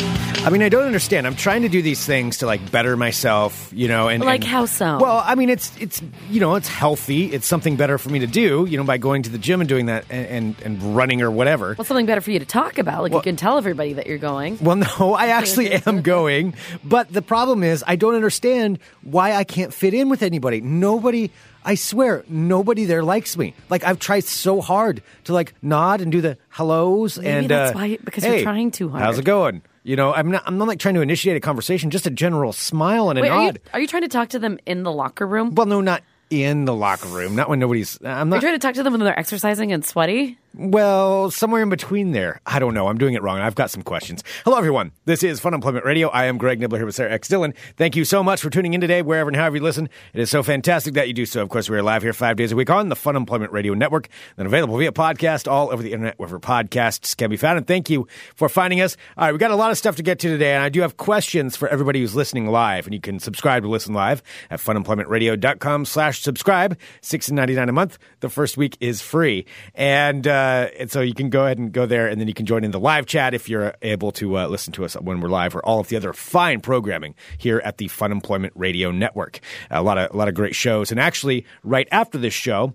I mean, I don't understand. I'm trying to do these things to like better myself, you know, and Like and- how so? Well, I mean, it's it's you know, it's healthy. It's something better for me to do, you know, by going to the gym and doing that and and, and running or whatever. Well, something better for you to talk about. Like Well- you can tell everybody that you're going. Well, no, I actually am going, but the problem is I don't understand why I can't fit in with anybody. Nobody, I swear, nobody there likes me. Like I've tried so hard to like nod and do the hellos Maybe and that's uh, why- because you're trying too hard. How's it going? You know, I'm not. I'm not like trying to initiate a conversation. Just a general smile and a Wait, are you, nod. are you trying to talk to them in the locker room? Well, no, not in the locker room. Not when nobody's. I'm Are not. you trying to talk to them when they're exercising and sweaty? Well, somewhere in between there. I don't know. I'm doing it wrong. I've got some questions. Hello, everyone. This is Fun Employment Radio. I am Greg Nibler here with Sarah X. Dillon. Thank you so much for tuning in today, wherever and however you listen. It is so fantastic that you do so. Of course, we are live here five days a week on the Fun Employment Radio Network, then available via podcast all over the internet, wherever podcasts can be found. And thank you for finding us. All right, we got a lot of stuff to get to today, and I do have questions for everybody who's listening live. And you can subscribe to listen live at funemploymentradio.com slash subscribe. Six ninety nine a month. The first week is free. And, uh, and so you can go ahead and go there, and then you can join in the live chat if you're able to uh, listen to us when we're live, or all of the other fine programming here at the Fun Employment Radio Network. A lot of a lot of great shows, and actually, right after this show.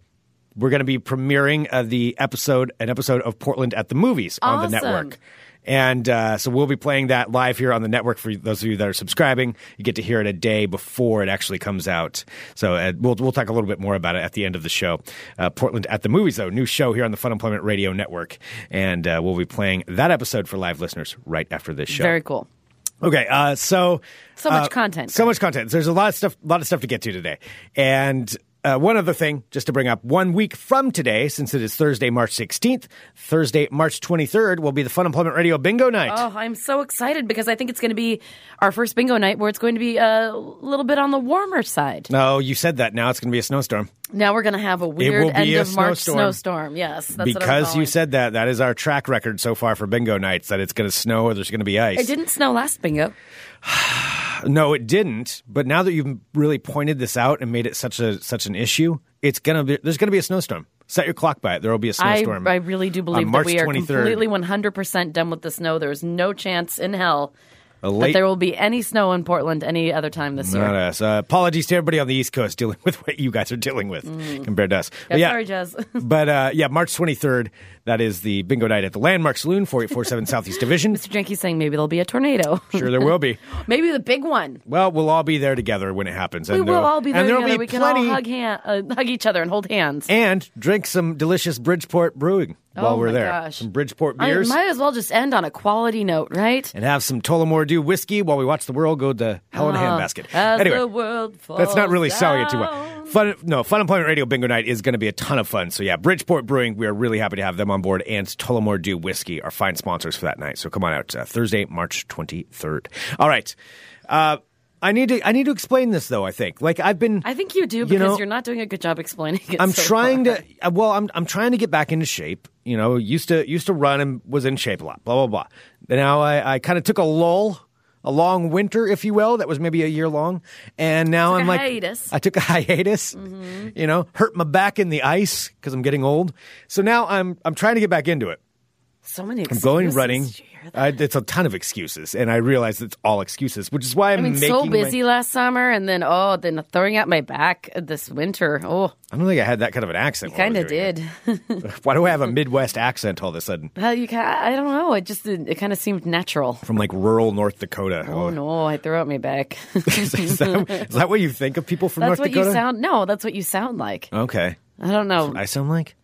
We're going to be premiering uh, the episode, an episode of Portland at the Movies on the network. And uh, so we'll be playing that live here on the network for those of you that are subscribing. You get to hear it a day before it actually comes out. So uh, we'll we'll talk a little bit more about it at the end of the show. Uh, Portland at the movies, though, new show here on the Fun Employment Radio Network, and uh, we'll be playing that episode for live listeners right after this show. Very cool. Okay, uh, so So much uh, content. So much content. There's a lot of stuff, a lot of stuff to get to today, and. Uh, one other thing, just to bring up, one week from today, since it is Thursday, March 16th, Thursday, March 23rd, will be the Fun Employment Radio Bingo Night. Oh, I'm so excited because I think it's going to be our first bingo night where it's going to be a little bit on the warmer side. No, you said that. Now it's going to be a snowstorm. Now we're going to have a weird end a of March snowstorm. snowstorm. Yes, that's what because you said that. That is our track record so far for bingo nights. That it's going to snow or there's going to be ice. It didn't snow last bingo. No, it didn't. But now that you've really pointed this out and made it such a such an issue, it's gonna be. There's going to be a snowstorm. Set your clock by it. There will be a snowstorm. I really do believe that March we are 23rd. completely 100% done with the snow. There is no chance in hell A that there will be any snow in Portland any other time this year. Us. Uh, apologies to everybody on the East Coast dealing with what you guys are dealing with compared to us. Mm. But Yeah, sorry, Jazz. but uh, yeah, March 23rd, that is the bingo night at the Landmark Saloon, 4847 Southeast Division. Mr. Jenke's saying maybe there'll be a tornado. Sure, there will be. maybe the big one. Well, we'll all be there together when it happens. We and will there'll- all be there and together. be we can plenty, all hug, hand, uh, hug each other and hold hands. and drink some delicious Bridgeport brewing while Oh we're my there. gosh. Some Bridgeport beers. I might as well just end on a quality note, right? and have some Tullamore Dew whiskey while we watch the world go to hell in a Uh, handbasket. as Anyway, that's not really falls selling it too well. Fun, no, Fun Employment Radio Bingo Night is going to be a ton of fun. So yeah, Bridgeport Brewing, we are really happy to have them on board, and Tullamore Dew Whiskey are fine sponsors for that night. So come on out uh, Thursday, March twenty third. All right. Uh, I need to I need to explain this though. I think like I've been I think you do You because know, you're not doing a good job explaining it. I'm so trying far. to. uh, Well, I'm I'm trying to get back into shape. You know, used to used to run and was in shape a lot. Blah blah blah. But now I, I kind of took a lull, a long winter, if you will. That was maybe a year long, and now I'm a like hiatus. Mm-hmm. I took a hiatus. You know, hurt my back in the ice because I'm getting old. So now I'm I'm trying to get back into it. So many. Excuses. I'm going running. Did you hear that? I, it's a ton of excuses, and I realize it's all excuses, which is why I'm I mean, making so my- busy last summer, and then oh, then throwing out my back this winter. Oh, I don't think I had that kind of an accent. kind of did. Why do I have a Midwest accent all of a sudden? Well, you ca I don't know. It just it, kind of seemed natural. from like rural North Dakota. Oh no, I threw out my back. is, that, is that what you think of people from that's North what Dakota? you sound. No, that's what you sound like. Okay, I don't know. I sound like.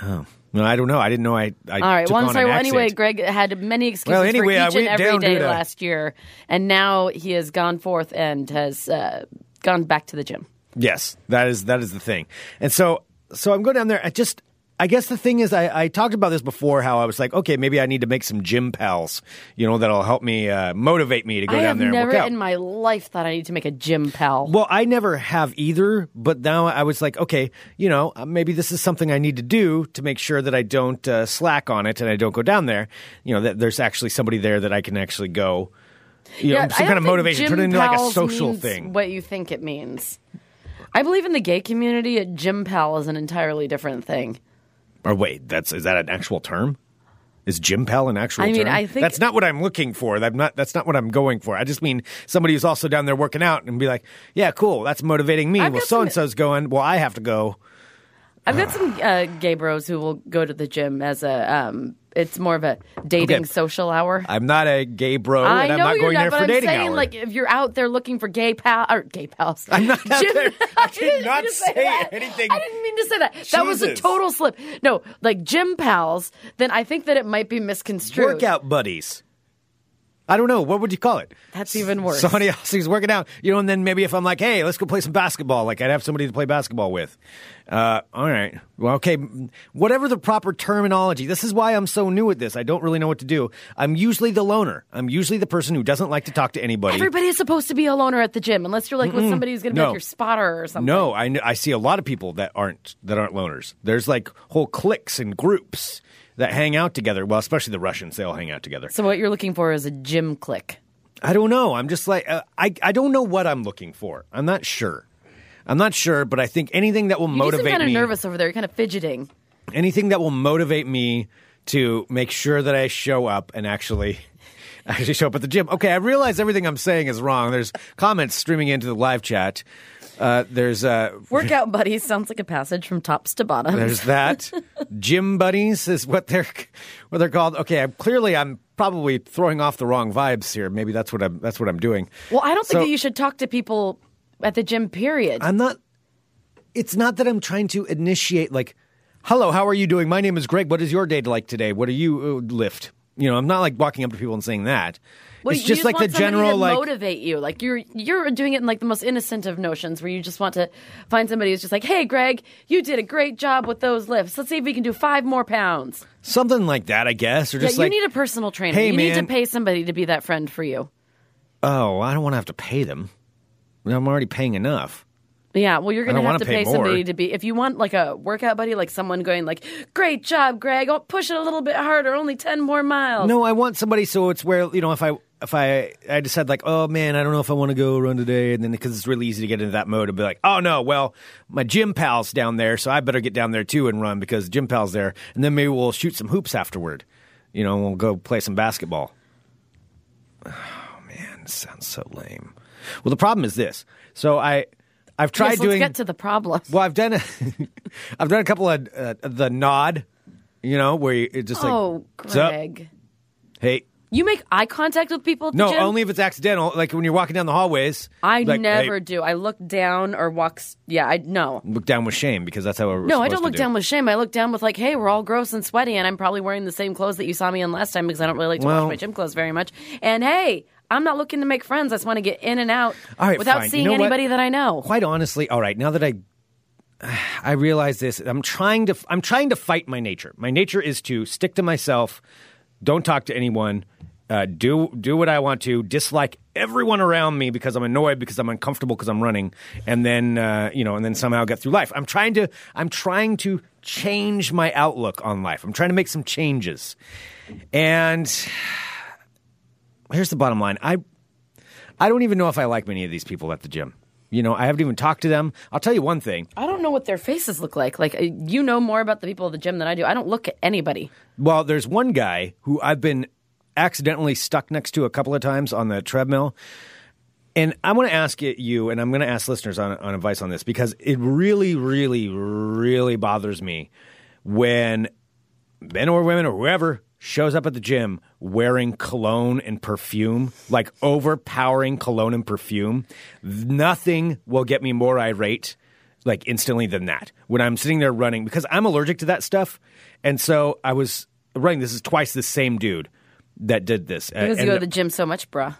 Oh I don't know. I didn't know. I. I All right. Well, on sorry. Well, anyway. Greg had many excuses Well, anyway, for each and went every to last year, and now he has gone forth and has uh, gone back to the gym. Yes, that is that is the thing. And so so I'm going down there. I just I guess the thing is, I, I talked about this before. How I was like, okay, maybe I need to make some gym pals. You know, that'll help me uh, motivate me to go I down there and never in my life thought I need to make a gym pal. Well, I never have either, but now I was like, okay, you know, uh, maybe this is something I need to do to make sure that I don't uh, slack on it and I don't go down there. You know, that there's actually somebody there that I can actually go. You know, Yeah, some I kind of motivation, turn it into like a social thing. What you think it means? I believe in the gay community. A gym pal is an entirely different thing. Or wait, that's is that an actual term? Is gym pal an actual I mean, term? I think- that's not what I'm looking for. I'm not. That's not what I'm going for. I just mean somebody who's also down there working out and be like, yeah, cool. That's motivating me. I've well, so and so's going. Well, I have to go. I've got some uh, gay bros who will go to the gym as a. Um, it's more of a dating Okay. social hour. I'm not a gay bro, I and I'm not going not, there but for I'm dating saying hour. like if you're out there looking for gay pal or gay pals, I'm not there- I did not to say anything. I didn't mean to say that. That was a total slip. No, like gym pals. Then I think that it might be misconstrued. workout buddies. I don't know. What would you call it? That's even worse. Somebody else who's working out, you know, and then maybe if I'm like, hey, let's go play some basketball, like I'd have somebody to play basketball with. Uh, all right. Well, okay. Whatever the proper terminology. This is why I'm so new at this. I don't really know what to do. I'm usually the loner. I'm usually the person who doesn't like to talk to anybody. Everybody is supposed to be a loner at the gym, unless you're like with somebody who's going to be like your spotter or something. No, I, I see a lot of people that aren't that aren't loners. There's like whole cliques and groups that hang out together. Well, especially the Russians, they all hang out together. So what you're looking for is a gym click. I don't know. I'm just like uh, I I don't know what I'm looking for. I'm not sure. I'm not sure, but I think anything that will You motivate kind of me, nervous over there. You're kind of fidgeting. anything that will motivate me to make sure that I show up and actually actually show up at the gym. Okay, I realize everything I'm saying is wrong. There's comments streaming into the live chat. Uh, there's uh, Workout buddies sounds like a passage from tops to bottoms. There's that. Gym buddies is what they're what they're called. Okay, I'm, clearly I'm probably throwing off the wrong vibes here. Maybe that's what I'm that's what I'm doing. well, I don't think that you should talk to people at the gym. Period. I'm not. It's not that I'm trying to initiate. Like, hello, how are you doing? My name is Greg. What is your day like today? What do you uh, lift? You know, I'm not like walking up to people and saying that. Well, it's you just like the general like. motivate you. Like you're you're doing it in like the most innocent of notions, where you just want to find somebody who's just like, "Hey, Greg, you did a great job with those lifts. Let's see if we can do five more pounds." something like that, I guess, or Yeah, just you like, need a personal trainer. "Hey, you need to pay somebody to be that friend for you. oh, I don't want to have to pay them. I'm already paying enough. Yeah, well, you're going to have wanna pay pay somebody to be. If you want like a workout buddy, like someone going like, "Great job, Greg. Oh, push it a little bit harder. Only ten more miles." No, I want somebody so it's where you know if I if I I decide like oh man I don't know if I want to go run today and then because it's really easy to get into that mode and be like oh no well my gym pals down there so I better get down there too and run because gym pals there and then maybe we'll shoot some hoops afterward you know we'll go play some basketball. Oh man, this sounds so lame. Well, the problem is this. So I I've tried yes, let's doing get to the problem. well I've done a, I've done a couple of uh, the nod you know where you it just like oh, "What's? Greg, hey you make eye contact with people no, gym? only if it's accidental. Like when you're walking down the hallways. I like, never hey, do. I look down or walk. Yeah, I no. look down with shame because that's how we're No, I don't look do. down with shame. I look down with like, hey, we're all gross and sweaty, and I'm probably wearing the same clothes that you saw me in last time because I don't really like to Well- wash my gym clothes very much. And hey, I'm not looking to make friends. I just want to get in and out All right, without fine. You seeing know what? anybody that I know. Quite honestly, all right. Now that I, I realize this, I'm trying to. I'm trying to fight my nature. My nature is to stick to myself. Don't talk to anyone. Uh, do do what I want to. Dislike everyone around me because I'm annoyed because I'm uncomfortable because I'm running, and then uh, you know, and then somehow get through life. I'm trying to. I'm trying to change my outlook on life. I'm trying to make some changes, and here's the bottom line. I I don't even know if I like many of these people at the gym. You know, I haven't even talked to them. I'll tell you one thing. I don't know what their faces look like. Like uh, you know more about the people at the gym than I do. I don't look at anybody. Well, there's one guy who I've been accidentally stuck next to a couple of times on the treadmill. And I want to ask you, and I'm going to ask listeners on, on advice on this because it really, really, really bothers me when men or women or whoever shows up at the gym wearing cologne and perfume, like overpowering cologne and perfume. Nothing will get me more irate like instantly than that when I'm sitting there running because I'm allergic to that stuff. And so I was running. This is twice the same dude that did this. Because you go to the gym so much, bruh.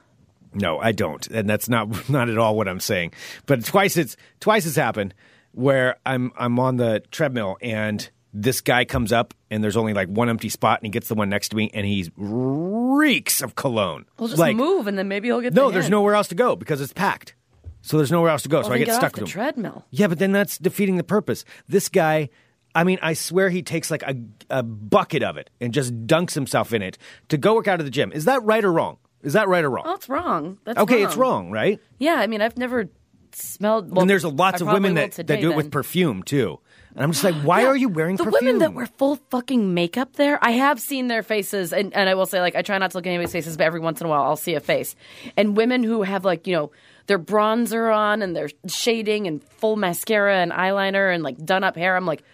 no, I don't, and that's not not at all what I'm saying. But twice it's twice it's happened where I'm I'm on the treadmill and this guy comes up and there's only like one empty spot and he gets the one next to me and he reeks of cologne. We'll just like, move and then maybe he'll get. The No, the there's hint. nowhere else to go because it's packed. So there's nowhere else to go. Well, so I get, get stuck off the with him. treadmill. Yeah, but then that's defeating the purpose. This guy, I mean, I swear he takes like a, a bucket of it and just dunks himself in it to go work out at the gym. Is that right or wrong? Is that right or wrong? Well, it's wrong. That's okay, it's wrong, right? Yeah, I mean, I've never smelled. Well, and there's a lots of women that, that do it with perfume too. And I'm just like, why Yeah, are you wearing the perfume? women that wear full fucking makeup there? I have seen their faces, and, and I will say, like, I try not to look at anybody's faces, but every once in a while I'll see a face. And women who have, like, you know, their bronzer on and their shading and full mascara and eyeliner and, like, done up hair, I'm like,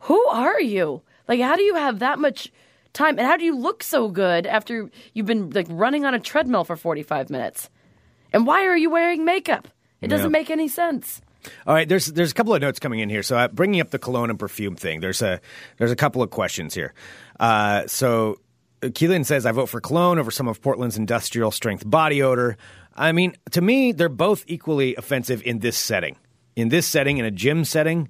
who are you? Like, how do you have that much time? And how do you look so good after you've been, like, running on a treadmill for 45 minutes? And why are you wearing makeup? It doesn't Yeah. make any sense. All right, there's there's a couple of notes coming in here. So uh, bringing up the cologne and perfume thing, there's a there's a couple of questions here. Uh, so Keelan says I vote for cologne over some of Portland's industrial strength body odor. I mean, to me, they're both equally offensive in this setting. In this setting, in a gym setting,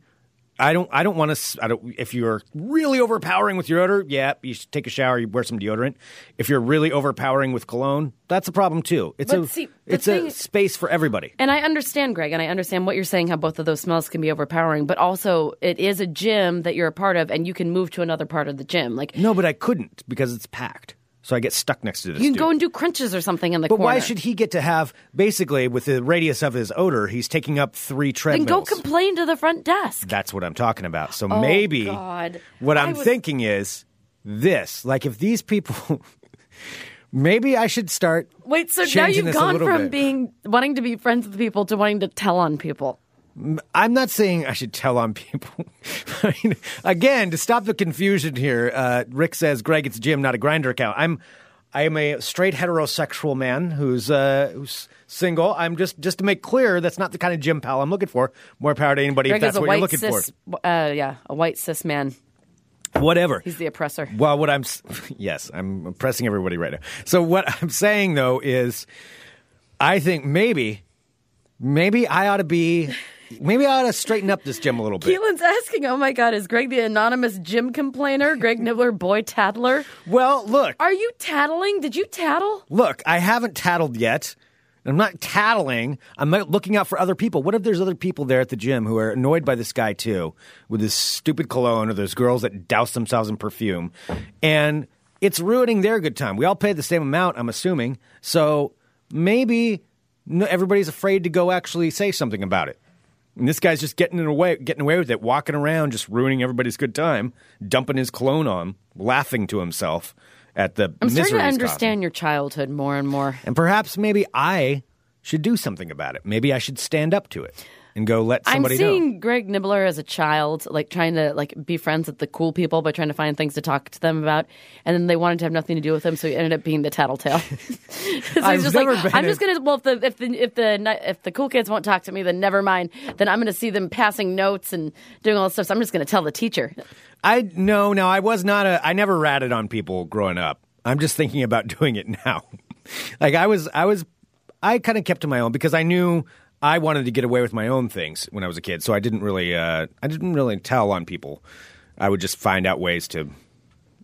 I don't I don't want to. I don't. If you're really overpowering with your odor, yeah, you should take a shower. You wear some deodorant. If you're really overpowering with cologne, that's a problem too. It's But a see, it's a space for everybody. And I understand, Greg, and I understand what you're saying, how both of those smells can be overpowering, but also it is a gym that you're a part of and you can move to another part of the gym. Like No, but I couldn't because it's packed. So I get stuck next to this. you can dude. go and do crunches or something in the But corner. why should he get to have basically with the radius of his odor? He's taking up three treadmills? then go complain to the front desk. That's what I'm talking about. So oh, maybe Oh, God. what I I'm was- thinking is this: like if these people, maybe I should start. Wait, so now you've gone from bit. being wanting to be friends with people to wanting to tell on people. I'm not saying I should tell on people. I mean, again, to stop the confusion here, uh, Rick says, "Greg, it's gym, not a Grindr account." I'm, I am a straight heterosexual man who's uh, who's single. I'm just just to make clear that's not the kind of gym pal I'm looking for. More power to anybody Greg if that's what you're looking cis, uh, yeah, a white cis man. Whatever. He's the oppressor. Well, what I'm yes, I'm oppressing everybody right now. So what I'm saying though is, I think maybe, maybe I ought to be, maybe I ought to straighten up this gym a little bit. Keelan's asking, "Oh my God, is Greg the anonymous gym complainer? Greg Nibler, boy tattler? Well, look, Are you tattling? Did you tattle? look, I haven't tattled yet. I'm not tattling. I'm looking out for other people. What if there's other people there at the gym who are annoyed by this guy too, with this stupid cologne, or those girls that douse themselves in perfume, and it's ruining their good time. We all pay the same amount, I'm assuming. So maybe everybody's afraid to go actually say something about it. And this guy's just getting away, getting away with it, walking around, just ruining everybody's good time, dumping his cologne on, laughing to himself at the I'm misery starting to understand your childhood more and more. And perhaps maybe I should do something about it. Maybe I should stand up to it and go let somebody I'm seeing know. Greg Nibler as a child, like trying to like be friends with the cool people by trying to find things to talk to them about, and then they wanted to have nothing to do with him, so he ended up being the tattletale. so I've just never like, been I'm just gonna well, if the if the if the if the cool kids won't talk to me, then never mind. Then I'm gonna see them passing notes and doing all this stuff. So I'm just gonna tell the teacher. I no, no, I was not a I never ratted on people growing up. I'm just thinking about doing it now. like I was I was I kind of kept to my own because I knew I wanted to get away with my own things when I was a kid. So I didn't really uh I didn't really tell on people. I would just find out ways to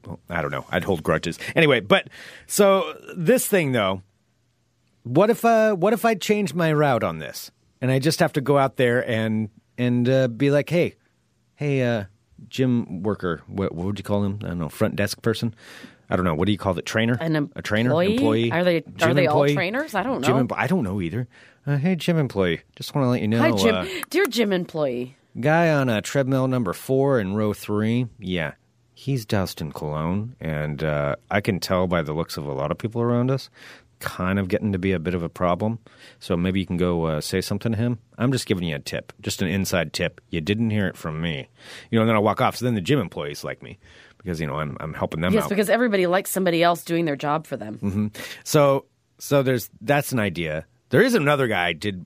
well, I don't know. I'd hold grudges. Anyway, but so this thing though, what if uh what if I change my route on this? And I just have to go out there and and uh, be like, "Hey, hey uh gym worker, what, what would you call him? I don't know, front desk person. I don't know. What do you call it? Trainer? An a trainer? employee? Employee? Are they- are they all trainers? I don't know. empl- I don't know either. Uh, hey, gym employee. Just want to let you know. Hi, Jim. uh, Dear gym employee. guy on uh, treadmill number four in row three. Yeah, he's doused in cologne, and uh, I can tell by the looks of a lot of people around us, kind of getting to be a bit of a problem. So maybe you can go uh, say something to him. I'm just giving you a tip, just an inside tip. You didn't hear it from me, you know. And then I walk off. So then the gym employees like me because you know I'm I'm helping them out. Yes, out. because everybody likes somebody else doing their job for them. Mm-hmm. so so there's that's an idea. There is another guy did.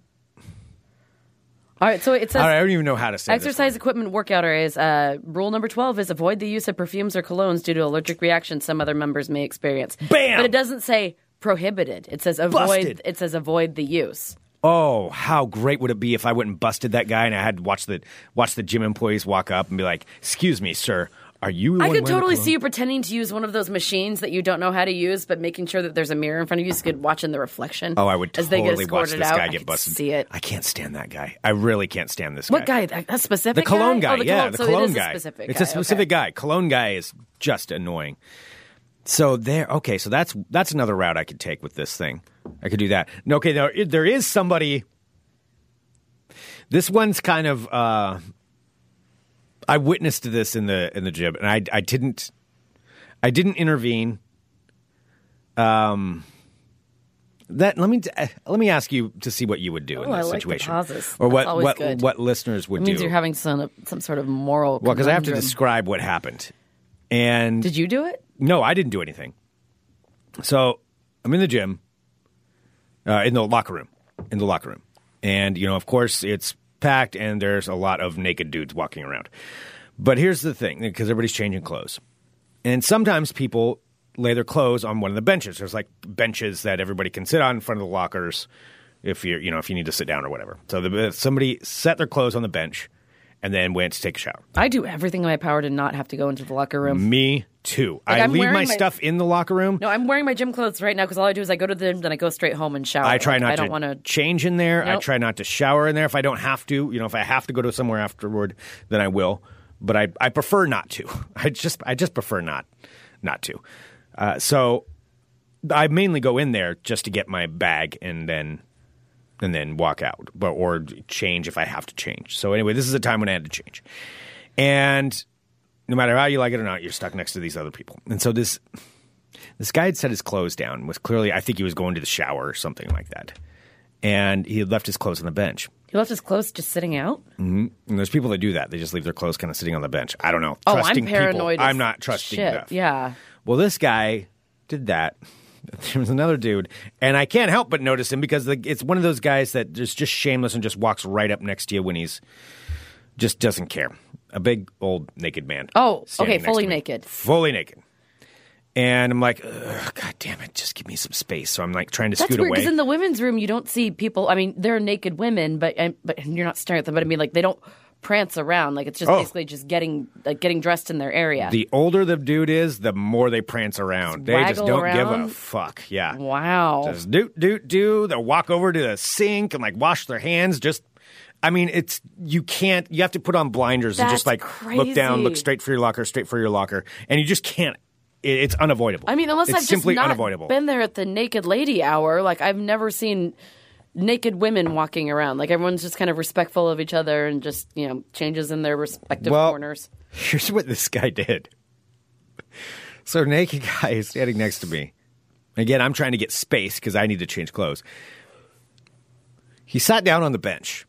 All right, so it says I don't even know how to say this Exercise equipment workout areas. Uh, rule number 12 is avoid the use of perfumes or colognes due to allergic reactions some other members may experience. Bam! But it doesn't say prohibited. It says avoid Busted. it says avoid the use. Oh, how great would it be if I went and busted that guy and I had to watch the watch the gym employees walk up and be like, "Excuse me, sir, are you?" I could totally see you pretending to use one of those machines that you don't know how to use, but making sure that there's a mirror in front of you so you could watch in the reflection. Oh, I would as they totally get watch this out. guy I get busted. See it. I can't stand that guy. I really can't stand this guy. What guy. guy? That, that specific The cologne guy, Oh, the yeah, cologne. the so cologne guy. Specific it's guy. a specific okay. guy. Cologne guy is just annoying. So there, okay, so that's that's another route I could take with this thing. I could do that. Okay, there there is somebody. This one's kind of. uh I witnessed this in the in the gym, and I I didn't I didn't intervene. Um. That let me let me ask you to see what you would do in Oh, I this like the situation, or what what good. what listeners would It means do. you're having some some sort of moral. Well, because I have to describe what happened. And Did you do it? no, I didn't do anything. So I'm in the gym, uh, in the locker room, in the locker room, and you know, of course, it's packed, and there's a lot of naked dudes walking around. But here's the thing, because everybody's changing clothes, and sometimes people lay their clothes on one of the benches. There's like benches that everybody can sit on in front of the lockers if you're, you know, if you need to sit down or whatever. So the, somebody set their clothes on the bench and then went to take a shower. I do everything in my power to not have to go into the locker room. Me too. Like, I I'm leave my, my- stuff in the locker room. No, I'm wearing my gym clothes right now because all I do is I go to the gym, then I go straight home and shower. I try Like, not I don't to to. change in there. I try not to shower in there if I don't have to. You know, if I have to go to somewhere afterward, then I will. But I, I prefer not to. I just I just prefer not not to. Uh, so I mainly go in there just to get my bag and then and then walk out, but or change if I have to change. So anyway, this is a time when I had to change, and no matter how you like it or not, you're stuck next to these other people. And so this this guy had set his clothes down. Was clearly, I think he was going to the shower or something like that, and he had left his clothes on the bench. He left his clothes just sitting out. Mm-hmm. And there's people that do that; they just leave their clothes kind of sitting on the bench. I don't know. Oh, trusting I'm paranoid. People. I'm not trusting shit. enough. Yeah. Well, this guy did that. There was another dude, and I can't help but notice him because the, it's one of those guys that is just shameless and just walks right up next to you when he's just doesn't care. A big old naked man. Oh, okay, fully naked. Fully naked. And I'm like, God damn it, just give me some space. So I'm like trying to That's scoot weird away. because in the women's room you don't see people. I mean, they're naked women, but and, but and you're not staring at them. But I mean, like they don't prance around. Like it's just Oh. basically just getting like getting dressed in their area. the older the dude is, the more they prance around. They just waggle don't give a around? fuck. Yeah. wow. Just do do do. They'll walk over to the sink and like wash their hands. Just, I mean, it's you can't. You have to put on blinders and just like look down, look crazy. straight for your locker, straight for your locker, and you just can't. It, it's unavoidable. I mean, unless it's I've just simply not unavoidable. been there at the naked lady hour, like I've never seen naked women walking around. Like everyone's just kind of respectful of each other and just you know changes in their respective Well- corners. Here's what this guy did. So, naked guy is standing next to me. Again, I'm trying to get space because I need to change clothes. He sat down on the bench.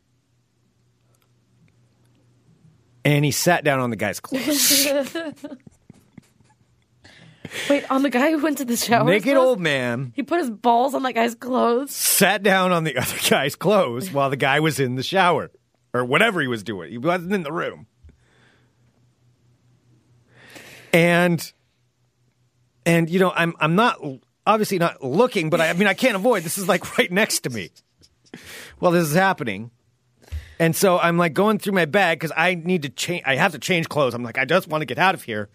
And he sat down on the guy's clothes. Wait, on the guy who went to the shower. naked old man He put his balls on that guy's clothes. sat down on the other guy's clothes while the guy was in the shower or whatever he was doing. He wasn't in the room. And and you know, I'm I'm not obviously not looking, but I, I mean I can't avoid. This is like right next to me. While this is happening. And so I'm like going through my bag because I need to change. I have to change clothes. I'm like, I just want to get out of here.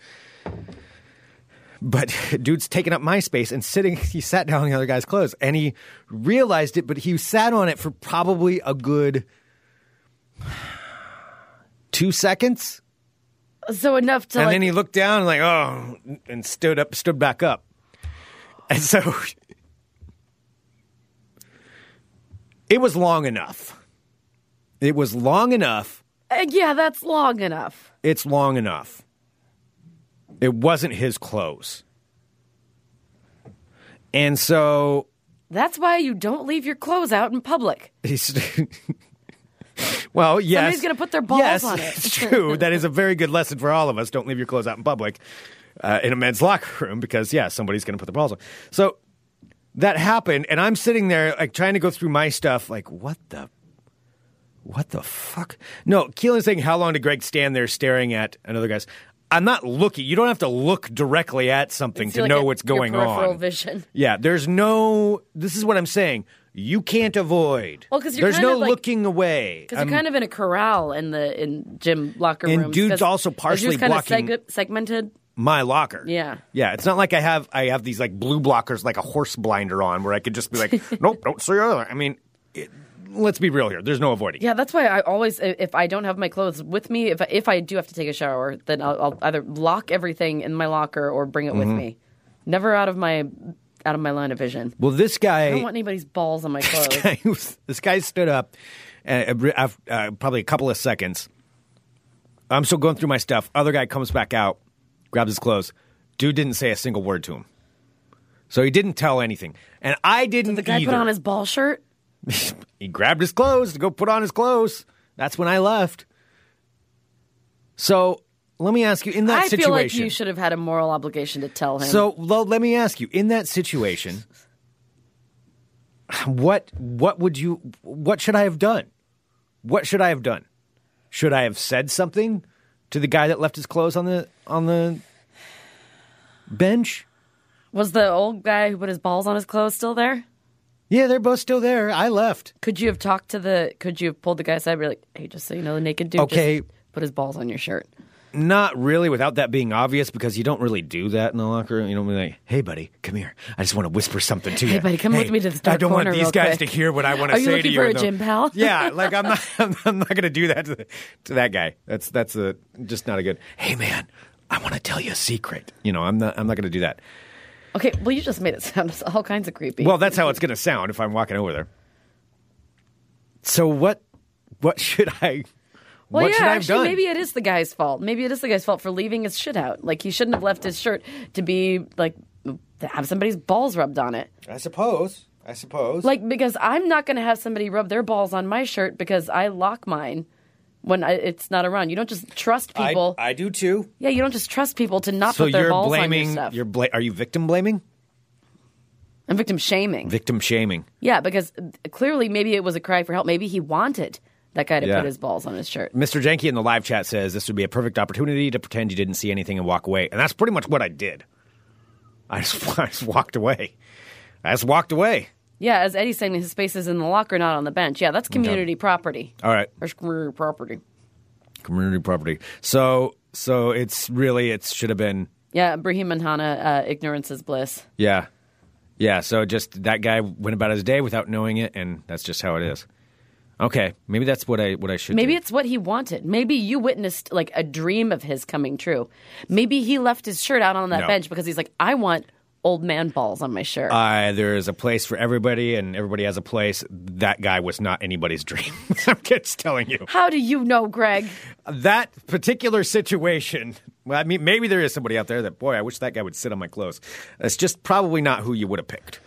But dude's taking up my space and sitting. He sat down on the other guy's clothes, and he realized it. But he sat on it for probably a good two seconds, So enough to and like. then he looked down and like, oh, and stood up, stood back up. And so it was long enough. It was long enough Uh, yeah, that's long enough. it's long enough. It wasn't his clothes. And so That's why you don't leave your clothes out in public. well, yes. Somebody's gonna put their balls yes, on it. It's true. that is a very good lesson for all of us. Don't leave your clothes out in public uh, in a men's locker room because, yeah, somebody's going to put their balls on. So that happened, and I'm sitting there, like, trying to go through my stuff, like, what the. What the fuck? No, Keelan's saying, how long did Greg stand there staring at another guy's? I'm not looking. You don't have to look directly at something It's to like know a- what's going on. Vision. Yeah, there's no. This is what I'm saying. you can't avoid. Well, 'cause you're there's no like- looking away. Because you're um, kind of in a corral in the in gym locker room. And dude's also partially kind blocking- of seg- segmented. my locker. Yeah. yeah. It's not like I have I have these like blue blockers like a horse blinder on where I could just be like, nope, don't see other. I mean, it, let's be real here. There's no avoiding. Yeah, that's why I always, if I don't have my clothes with me, if I, if I do have to take a shower, then I'll, I'll either lock everything in my locker or bring it with Mm-hmm. me. Never out of my out of my line of vision. Well, this guy. I don't want anybody's balls on my clothes. this guy, was- this guy stood up, and uh, uh, probably a couple of seconds. I'm still going through my stuff. Other guy comes back out, grabs his clothes. Dude didn't say a single word to him, so he didn't tell anything. And I didn't. the guy either. put on his ball shirt. he grabbed his clothes to go put on his clothes. That's when I left. So let me ask you: in that I situation, feel like you should have had a moral obligation to tell him. So well, let me ask you: in that situation, what what would you what should I have done? What should I have done? Should I have said something to the guy that left his clothes on the on the bench? was the old guy who put his balls on his clothes still there? Yeah, they're both still there. I left. Could you have talked to the? Could you have pulled the guy aside? And be like, hey, just so you know, the naked dude. just Okay. put his balls on your shirt. Not really, without that being obvious, because you don't really do that in the locker room. You don't be like, "Hey, buddy, come here. I just want to whisper something to you." Hey, buddy, come with me to this I don't want corner these real guys quick. to hear what I want to Are you say looking to you. for a gym pal? Yeah, like I'm not. I'm, I'm not going to do that to, the, to that guy. That's that's a just not a good. Hey, man, I want to tell you a secret. You know, I'm not. I'm not going to do that. Okay, well, you just made it sound all kinds of creepy. Well, that's how it's going to sound if I'm walking over there. So what? What should I? Well, what yeah, should I have actually, done? maybe it is the guy's fault. Maybe it is the guy's fault for leaving his shit out. Like he shouldn't have left his shirt to be like to have somebody's balls rubbed on it. I suppose. I suppose. Like because I'm not going to have somebody rub their balls on my shirt because I lock mine when I, it's not around. You don't just trust people. I do too. yeah, you don't just trust people to not So put their you're balls blaming. on your stuff. You're bla- Are you victim blaming? I'm victim shaming. Victim shaming. yeah, because uh, clearly maybe it was a cry for help. Maybe he wanted that guy to Yeah. put his balls on his shirt. Mr. Jenke in the live chat says this would be a perfect opportunity to pretend you didn't see anything and walk away. And that's pretty much what I did. I just, I just walked away. I just walked away. Yeah, as Eddie's saying, his space is in the locker, not on the bench. Yeah, that's community property. All right. There's community property. Community property. So so it's really it should have been Yeah, Brahim and Hana, uh, ignorance is bliss. yeah. Yeah, so just that guy went about his day without knowing it and that's just how it is. Okay, maybe that's what I what I should Maybe do. it's what he wanted. Maybe you witnessed like a dream of his coming true. Maybe he left his shirt out on that No. bench because he's like, I want old man balls on my shirt. uh, there is a place for everybody, and everybody has a place. That guy was not anybody's dream. I'm just telling you. How do you know, Greg? that particular situation. Well, I mean, maybe there is somebody out there that, boy, I wish that guy would sit on my clothes. That's just probably not who you would have picked.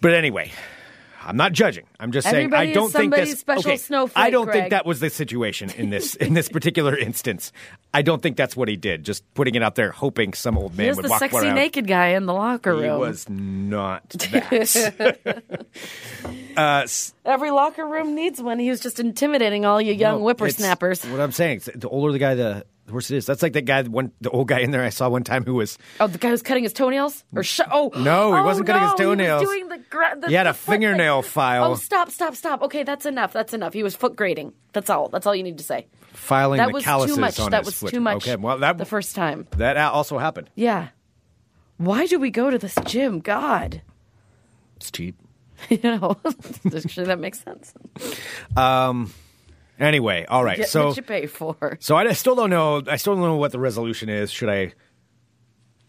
But anyway, I'm not judging. I'm just saying Everybody I don't think this. special okay, snowflake, I don't Greg. think that was the situation in this in this particular instance. I don't think that's what he did. Just putting it out there, hoping some old man He was would the walk sexy naked guy in the locker He room. was not that. uh, Every locker room needs one. He was just intimidating all you young No, whippersnappers. What I'm saying, the older the guy, the worse it is. That's like that guy, one the old guy in there I saw one time who was Oh, the guy who's cutting his toenails? Or sh- oh No, he oh, wasn't cutting his no, toenails. He was doing the, gra- the He had a the foot thing. fingernail file. Oh, stop, stop, stop. Okay, that's enough. That's enough. He was foot grading. That's all. That's all you need to say. filing That the was calluses too much. on That his was foot. too much. Okay, well that the first time. that also happened. Yeah. Why do we go to this gym? God. It's cheap. You know, actually, that makes sense. Um, Anyway, all right. Get so what you pay for. so I still don't know. I still don't know what the resolution is. Should I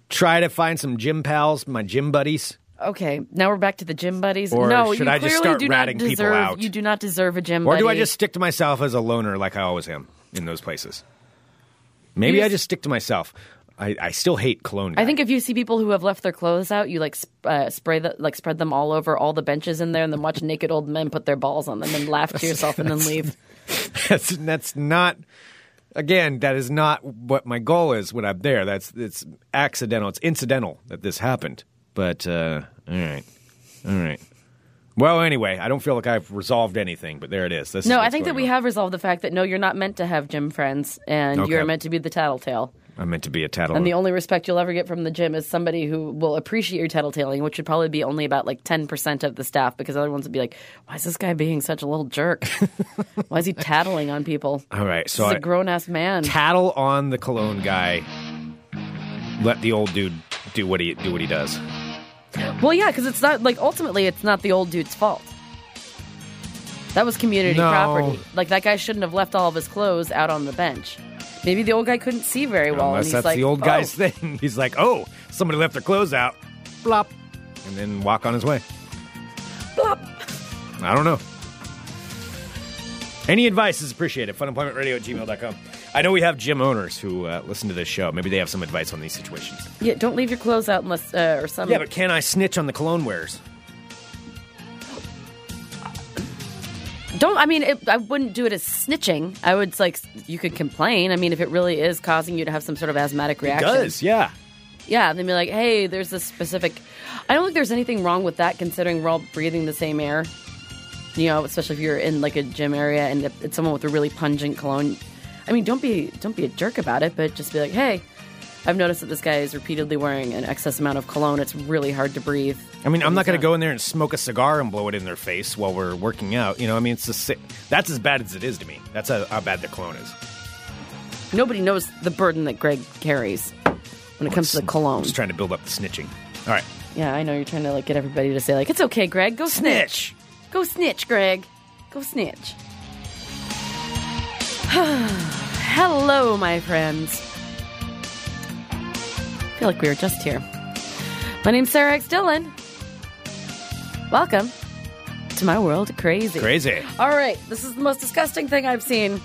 try to find some gym pals, my gym buddies? Okay, now we're back to the gym buddies. Or no, should you I just start do ratting not people out? You do not deserve a gym buddy. Or buddy. do I just stick to myself as a loner like I always am in those places? Maybe You I just- just stick to myself. I, I still hate cologne. Guy. I think if you see people who have left their clothes out, you like sp- uh, spray the like spread them all over all the benches in there, and then watch naked old men put their balls on them and laugh to yourself, and then leave. that's that's not again that is not what my goal is when i'm there that's it's accidental it's incidental that this happened but uh all right all right well anyway i don't feel like i've resolved anything but there it is this is No, I think that we on. have resolved the fact that no, you're not meant to have gym friends, and Okay. you're meant to be the tattletale. I'm meant to be a tattle. And the only respect you'll ever get from the gym is somebody who will appreciate your tattletaling, which would probably be only about like 10% of the staff because other ones would be like, why is this guy being such a little jerk? why is he tattling on people? All right, so He's I- a grown ass man. tattle on the cologne guy. Let the old dude do what he do what he does. well, yeah, because it's not like ultimately it's not the old dude's fault. That was community No. property. Like that guy shouldn't have left all of his clothes out on the bench. Maybe the old guy couldn't see very well. and Unless that's like, the old "Oh, guy's thing. He's like, oh, somebody left their clothes out. Blop. And then walk on his way. Blop. I don't know. Any advice is appreciated. Funemploymentradio at gmail.com. I know we have gym owners who uh, listen to this show. Maybe they have some advice on these situations. Yeah, don't leave your clothes out unless uh, or some. Yeah, but can I snitch on the cologne wearers? Don't. I mean, it, I wouldn't do it as snitching. I would like you could complain. I mean, if it really is causing you to have some sort of asthmatic It reaction. does, yeah. Yeah, then be like, hey, there's this specific. I don't think there's anything wrong with that, considering we're all breathing the same air. You know, especially if you're in like a gym area and it's someone with a really pungent cologne. I mean, don't be don't be a jerk about it, but just be like, hey, I've noticed that this guy is repeatedly wearing an excess amount of cologne. It's really hard to breathe. I mean, I'm not going to go in there and smoke a cigar and blow it in their face while we're working out. You know, I mean, it's the that's as bad as it is to me. That's how, how bad the cologne is. Nobody knows the burden that Greg carries when it comes to the cologne. Just trying to build up the snitching. All right. Yeah, I know you're trying to like get everybody to say like, it's okay, Greg, go snitch. Go snitch, Greg. Go snitch. Hello, my friends. I feel like we were just here. My name's Sarah X. Dillon. Welcome to my world crazy. Crazy. All right, this is the most disgusting thing I've seen,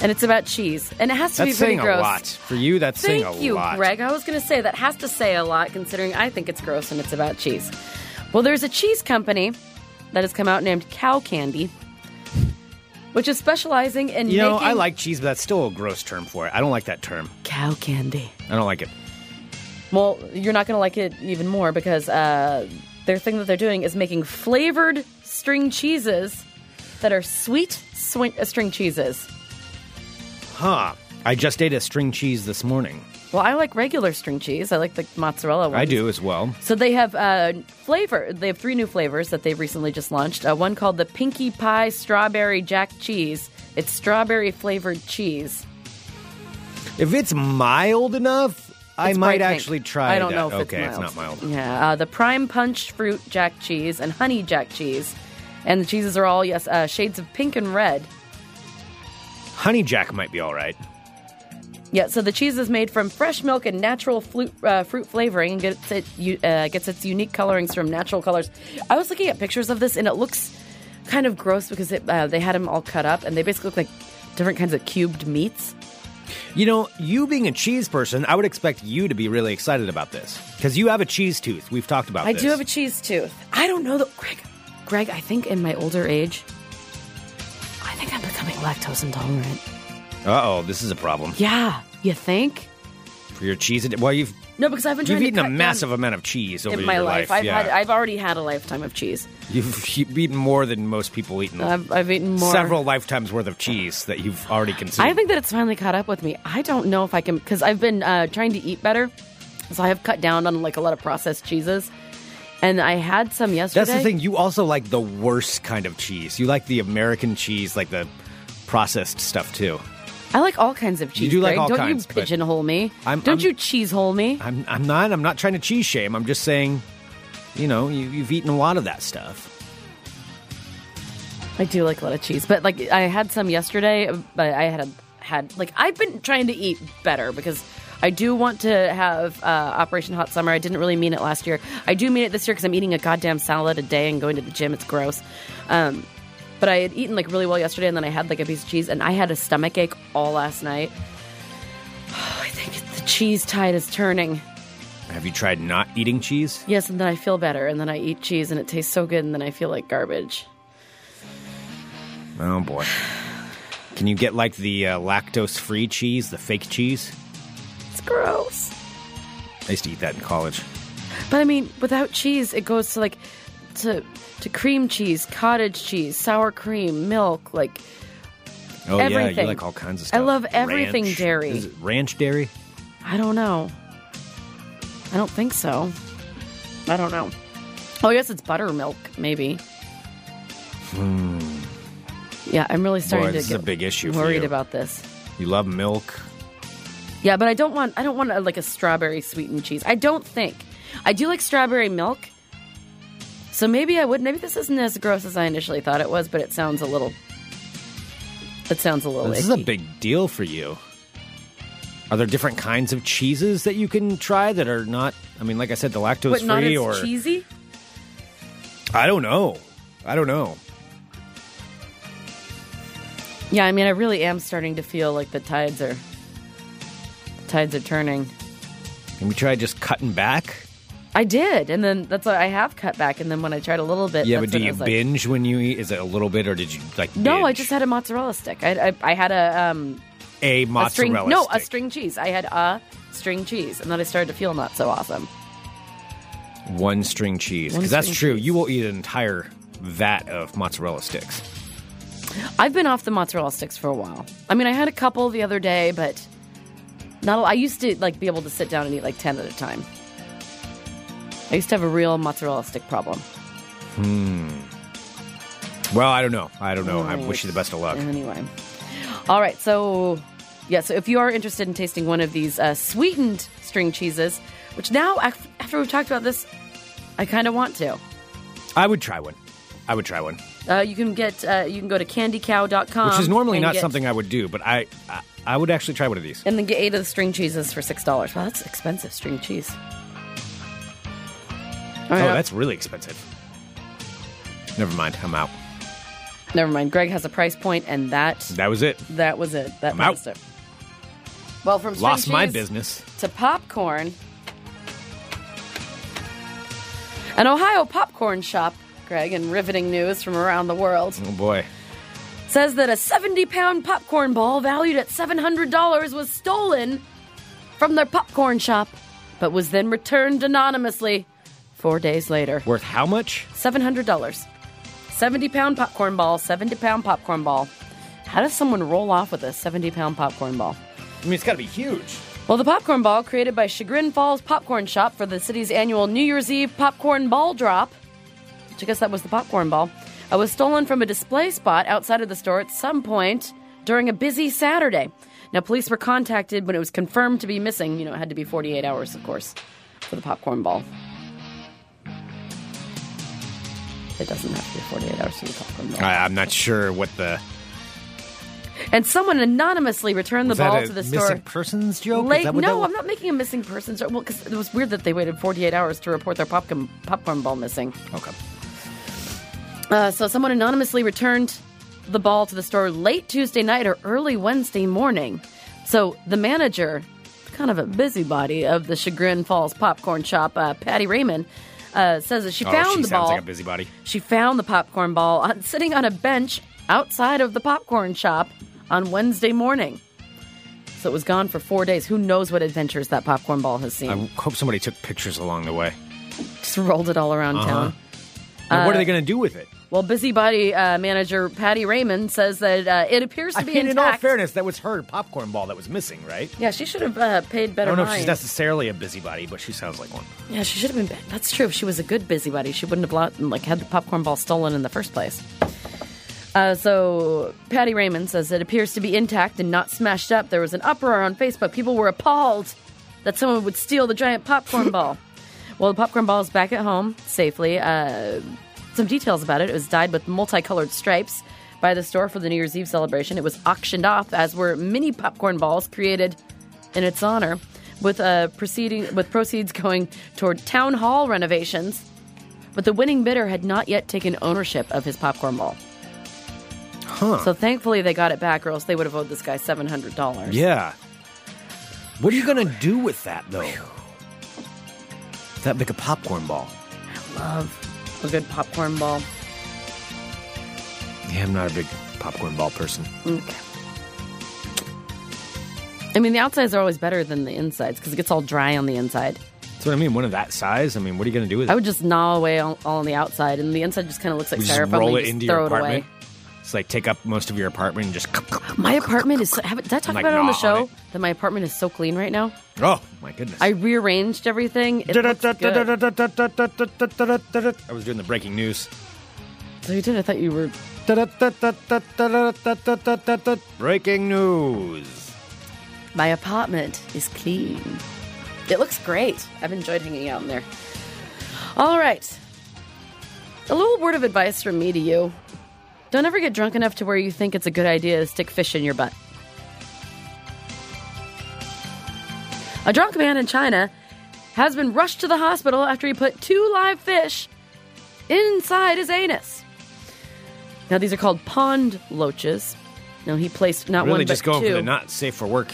and it's about cheese, and it has to That's be pretty saying gross. a lot. For you, that's Thank saying a you, lot. Greg. I was going to say that has to say a lot, considering I think it's gross and it's about cheese. Well, there's a cheese company that has come out named Cow Candy, which is specializing in You know, making I like cheese, but that's still a gross term for it. I don't like that term. cow candy. I don't like it. Well, you're not going to like it even more because uh, their thing that they're doing is making flavored string cheeses that are sweet swi- uh, string cheeses. Huh. I just ate a string cheese this morning. Well, I like regular string cheese. I like the mozzarella ones. I do as well. So they have uh, flavor. They have three new flavors that they've recently just launched. Uh, one called the Pinky Pie Strawberry Jack Cheese. It's strawberry flavored cheese. If it's mild enough, I might bright pink. actually try I don't that. know if okay, it's mild. not mild. Yeah, uh, the Prime Punch Fruit Jack Cheese and Honey Jack Cheese, and the cheeses are all yes uh, shades of pink and red. Honey Jack might be all right. Yeah, so the cheese is made from fresh milk and natural fruit, uh, fruit flavoring and gets it uh, gets its unique colorings from natural colors. I was looking at pictures of this and it looks kind of gross because it, uh, they had them all cut up and they basically look like different kinds of cubed meats. You know, you being a cheese person, I would expect you to be really excited about this because you have a cheese tooth. We've talked about I this. do have a cheese tooth. I don't know that Greg. Greg, I think in my older age, I think I'm becoming lactose intolerant. Uh oh, this is a problem Yeah, you think? for your cheese. Well, you've No, because I've been you've trying eaten to a cut massive down amount of cheese over in my your life. life. I've yeah. had. I've already had a lifetime of cheese. You've, you've eaten more than most people eat in I've, I've eaten more. several lifetimes worth of cheese that you've already consumed. I think that it's finally caught up with me. I don't know if I can because I've been uh, trying to eat better, so I have cut down on like a lot of processed cheeses. And I had some yesterday. That's the thing. You also like the worst kind of cheese. You like the American cheese, like the processed stuff too. I like all kinds of cheese. You do like Greg. all don't kinds, you but pigeonhole me? I'm- don't I'm- you cheese hole me? I'm I'm not I'm not trying to cheese shame. I'm just saying, you know, you, you've eaten a lot of that stuff. I do like a lot of cheese, but like I had some yesterday. But I had a, had like I've been trying to eat better because I do want to have uh, Operation Hot Summer. I didn't really mean it last year. I do mean it this year because I'm eating a goddamn salad a day and going to the gym. It's gross. Um, but I had eaten like really well yesterday, and then I had like a piece of cheese, and I had a stomach ache all last night. Oh, I think the cheese tide is turning. Have you tried not eating cheese? Yes, and then I feel better, and then I eat cheese, and it tastes so good, and then I feel like garbage. Oh boy. Can you get like the uh, lactose-free cheese, the fake cheese? It's gross. I used to eat that in college. But I mean, without cheese, it goes to like to to cream cheese, cottage cheese, sour cream, milk. Like Oh yeah, Everything. you like all kinds of stuff. I love everything Ranch. dairy. Is it ranch dairy? I don't know. I don't think so. I don't know. Oh, I guess it's buttermilk, maybe. Hmm. Yeah, I'm really starting. Boy, to this is get a big issue worried about this. You love milk. Yeah, but I don't want I don't want a, like a strawberry sweetened cheese. I don't think. I do like strawberry milk. So maybe I would maybe this isn't as gross as I initially thought it was, but it sounds a little it sounds a little This is a big deal for you. Are there different kinds of cheeses that you can try that are not? I mean, like I said, the lactose but not free as or cheesy? I don't know. I don't know. Yeah, I mean I really am starting to feel like the tides are the tides are turning. Can we try just cutting back? I did, and then that's why I have cut back. And then when I tried a little bit, Yeah, but do you like- binge when you eat? Is it a little bit, or did you like? No, I just had a mozzarella stick. I, I, I had a um a a mozzarella. string. No, a string cheese. I had a string cheese, and then I started to feel not so awesome. One string cheese, because that's true. cheese. You will eat an entire vat of mozzarella sticks. I've been off the mozzarella sticks for a while. I mean, I had a couple the other day, but not. I used to like be able to sit down and eat like ten at a time. I used to have a real mozzarella stick problem. Hmm. Well, I don't know. I don't know. I wish you the best of luck. Anyway, all right. So, yeah. So, if you are interested in tasting one of these uh, sweetened string cheeses, which now after we've talked about this, I kind of want to. I would try one. I would try one, Uh, you can get. Uh, you can go to candycow.com, which is normally not get- something I would do, but I, I, I would actually try one of these. And then get eight of the string cheeses for six dollars. Wow, that's expensive string cheese. All Oh, oh right, that's really expensive. Never mind. I'm out. never mind. Greg has a price point, and that That was it. that was it. That I'm out. was it. Well, from string Lost my cheese business. to popcorn, an Ohio popcorn shop, Greg, and riveting news from around the world Oh boy. says that a 70 pound popcorn ball valued at $700 was stolen from their popcorn shop, but was then returned anonymously four days later. Worth how much? $700. 70 pound popcorn ball, 70 pound popcorn ball. How does someone roll off with a 70 pound popcorn ball? I mean, it's got to be huge. Well, the popcorn ball, created by Chagrin Falls Popcorn Shop for the city's annual New Year's Eve popcorn ball drop, which I guess that was the popcorn ball, uh, was stolen from a display spot outside of the store at some point during a busy Saturday. Now, police were contacted when it was confirmed to be missing. You know, it had to be 48 hours, of course, for the popcorn ball. It doesn't have to be 48 hours for the popcorn ball. I, I'm not sure what the. And someone anonymously returned the Was that ball a to the missing store. persons joke? Is Late, that what no, that I'm not making a missing person. joke. Well, because it was weird that they waited 48 hours to report their popcorn popcorn ball missing. Okay. Uh, so someone anonymously returned the ball to the store late Tuesday night or early Wednesday morning. So the manager, kind of a busybody of the Chagrin Falls popcorn shop, uh, Patty Raymond, uh, says that she Oh, found she the ball. like a busybody. She found the popcorn ball on, sitting on a bench outside of the popcorn shop on Wednesday morning. So it was gone for four days. Who knows what adventures that popcorn ball has seen? I hope somebody took pictures along the way. Just rolled it all around Uh-huh. town. Now, Uh, what are they going to do with it? Well, busybody uh, manager Patty Raymond says that uh, it appears to I be mean, in all fairness, that was her popcorn ball that was missing, right? yeah, she should have uh, paid better. I don't know if she's necessarily a busybody, but she sounds like one. Yeah, she should have been. That's true. If she was a good busybody, she wouldn't have like had the popcorn ball stolen in the first place. Uh, so Patty Raymond says it appears to be intact and not smashed up. There was an uproar on Facebook. People were appalled that someone would steal the giant popcorn ball. Well, the popcorn ball is back at home safely. Uh, some details about it. It was dyed with multicolored stripes by the store for the New Year's Eve celebration. It was auctioned off, as were mini popcorn balls created in its honor, with uh, proceeding with proceeds going toward town hall renovations. But the winning bidder had not yet taken ownership of his popcorn ball. Huh. So thankfully they got it back, or else they would have owed this guy seven hundred dollars. yeah. What are you going to do with that, though? That big a popcorn ball. I love a good popcorn ball. Yeah, I'm not a big popcorn ball person. Okay. I mean, the outsides are always better than the insides because it gets all dry on the inside. That's what I mean. One of that size. I mean, what are you going to do with it? I would just gnaw away all, all on the outside, and the inside just kind of looks like You just roll it just into throw your it away. It's like take up most of your apartment and just. My apartment is. So, have, did I talk about it on the on show? it. That my apartment is so clean right now. Oh my goodness! I rearranged everything. It looks good. I was doing the breaking news. So you did. I thought you were. Breaking news. My apartment is clean. It looks great. I've enjoyed hanging out in there. All right. A little word of advice from me to you. Don't ever get drunk enough to where you think it's a good idea to stick fish in your butt. A drunk man in China has been rushed to the hospital after he put two live fish inside his anus. Now, these are called pond loaches. Now, he placed not Really, one just but going two. for the not safe for work.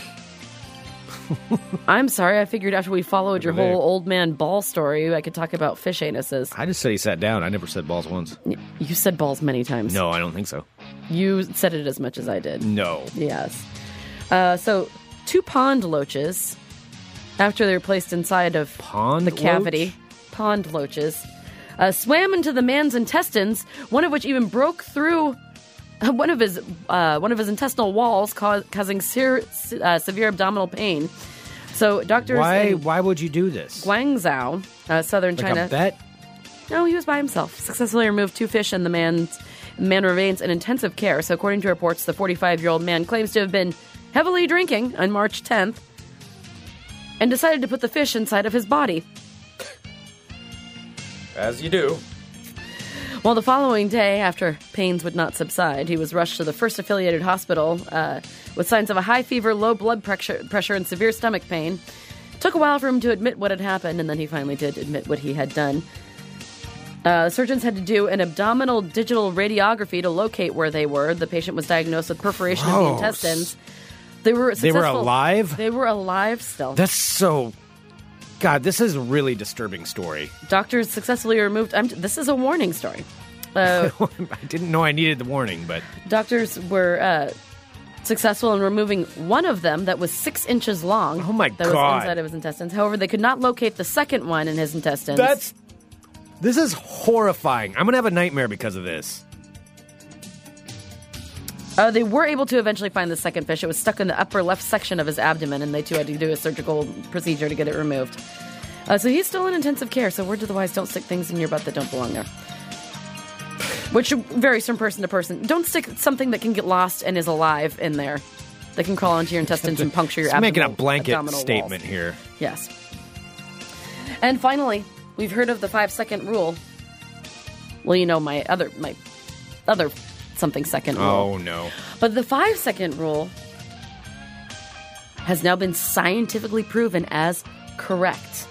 I'm sorry. I figured after we followed your whole old man ball story, I could talk about fish anuses. I just said he sat down. I never said balls once. Y- You said balls many times. No, I don't think so. You said it as much as I did. No. Yes. Uh, so, two pond loaches, after they were placed inside of Pond the cavity, loach? pond loaches, uh, swam into the man's intestines, one of which even broke through one of his uh, one of his intestinal walls, ca- causing ser- uh, severe abdominal pain. So, doctors Why? in Why would you do this? Guangzhou, uh, southern Like China, a bet? no, he was by himself. Successfully removed two fish, and the man's the man remains in intensive care. So, according to reports, the 45 year old man claims to have been heavily drinking on March 10th and decided to put the fish inside of his body. As you do. Well, the following day, after pains would not subside, he was rushed to the first affiliated hospital uh, with signs of a high fever, low blood pressure, pressure, and severe stomach pain. Took a while for him to admit what had happened, and then he finally did admit what he had done. Uh, surgeons had to do an abdominal digital radiography to locate where they were. The patient was diagnosed with perforation of the intestines. They were They were successful- alive? They were alive still. That's so. God, this is a really disturbing story. Doctors successfully removed. I'm, this is a warning story. Uh, I didn't know I needed the warning, but doctors were uh, successful in removing one of them that was six inches long. Oh my that God. was inside of his intestines. However, they could not locate the second one in his intestines. that's. This is horrifying. I'm gonna have a nightmare because of this. Uh, they were able to eventually find the second fish. It was stuck in the upper left section of his abdomen, and they too had to do a surgical procedure to get it removed. Uh, so he's still in intensive care. So word to the wise: don't stick things in your butt that don't belong there. Which varies from person to person. Don't stick something that can get lost and is alive in there. That can crawl into your intestines and puncture your Just making a blanket abdominal walls. statement here. Yes. And finally, we've heard of the five second rule. Well, you know my other my other something second rule. Oh no. But the five second rule has now been scientifically proven as correct.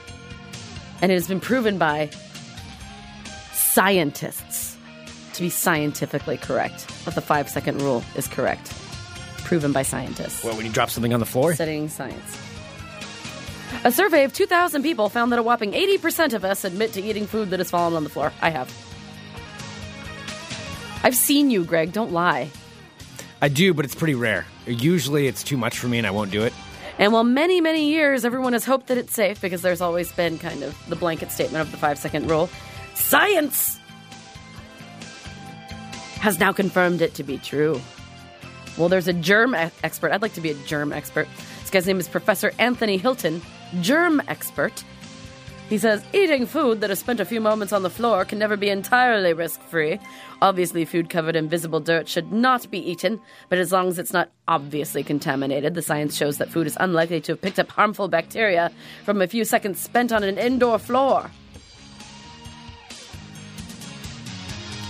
And it has been proven by scientists to be scientifically correct. That the five second rule is correct. Proven by scientists Well, when you drop something on the floor, studying science. A survey of 2,000 people found that a whopping 80% of us admit to eating food that has fallen on the floor. I have. I've seen you, Greg. Don't lie. I do, but it's pretty rare. Usually, it's too much for me, and I won't do it. And while many, many years everyone has hoped that it's safe because there's always been kind of the blanket statement of the five second rule, science has now confirmed it to be true. Well, there's a germ expert. I'd like to be a germ expert. This guy's name is Professor Anthony Hilton, germ expert. He says eating food that has spent a few moments on the floor can never be entirely risk free. Obviously, food covered in visible dirt should not be eaten, but as long as it's not obviously contaminated, the science shows that food is unlikely to have picked up harmful bacteria from a few seconds spent on an indoor floor.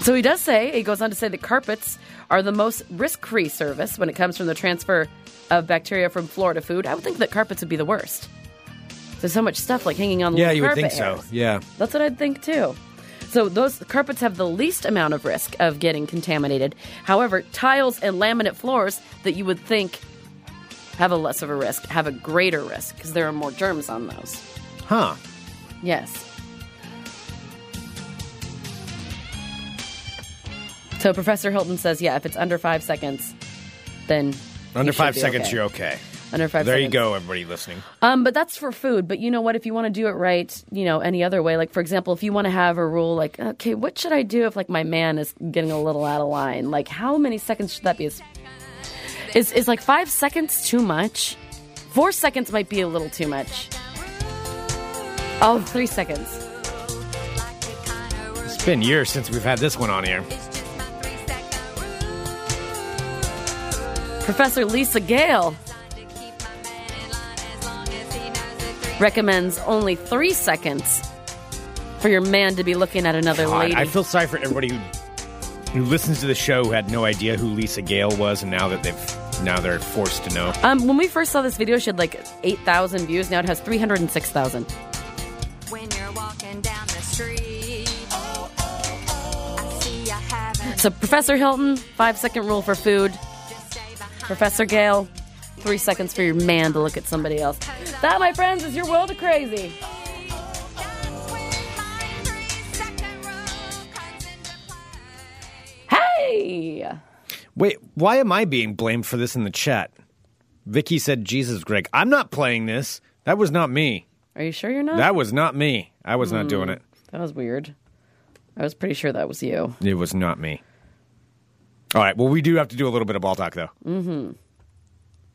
So he does say, he goes on to say that carpets are the most risk free service when it comes from the transfer of bacteria from floor to food. I would think that carpets would be the worst. There's so much stuff like hanging on the Yeah, you would think so. Yeah. That's what I'd think too. So those carpets have the least amount of risk of getting contaminated. However, tiles and laminate floors that you would think have a less of a risk have a greater risk because there are more germs on those. Huh. Yes. So Professor Hilton says, yeah, if it's under five seconds, then Under five seconds, okay. you're okay. Under five There you go, everybody listening. Um, but that's for food. But you know what? If you want to do it right, you know, any other way, like for example, if you want to have a rule, like, okay, what should I do if like my man is getting a little out of line? Like, how many seconds should that be? Is is, is like five seconds too much? Four seconds might be a little too much. Oh, three seconds. It's been years since we've had this one on here. Professor Lisa Gale recommends only three seconds for your man to be looking at another God, lady. I feel sorry for everybody who who listens to the show who had no idea who Lisa Gale was, and now that they've now they're forced to know. Um, when we first saw this video, she had like 8,000 views. Now it has 306,000. When you're walking down the street, I see you having So, Professor Hilton, five second rule for food. to stay behind. Professor Gale, three seconds for your man to look at somebody else. That, my friends, is your world of crazy. That's when my three-second rule comes into play. Hey! Wait, why am I being blamed for this in the chat? Vicky said, "Jesus, Greg, I'm not playing this. That was not me. Are you sure you're not? That was not me. I was not doing hmm. it. that was weird. I was pretty sure that was you. It was not me." All right. Well, we do have to do a little bit of ball talk, though. Mm-hmm.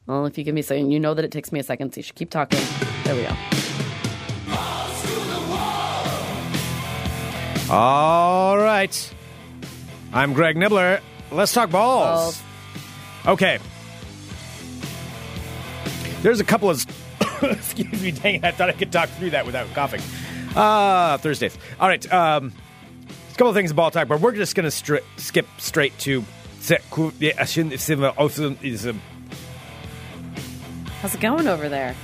Well, if you give me a second, you know that it takes me a second, so you should keep talking. There we go. All right. I'm Greg Nibler. Let's talk balls. Balls. Okay. There's a couple of. excuse me, dang it. I thought I could talk through that without coughing. Uh, Thursdays. All right. Um, a couple of things in ball talk, but we're just going to stri- skip straight to. How's it going over there?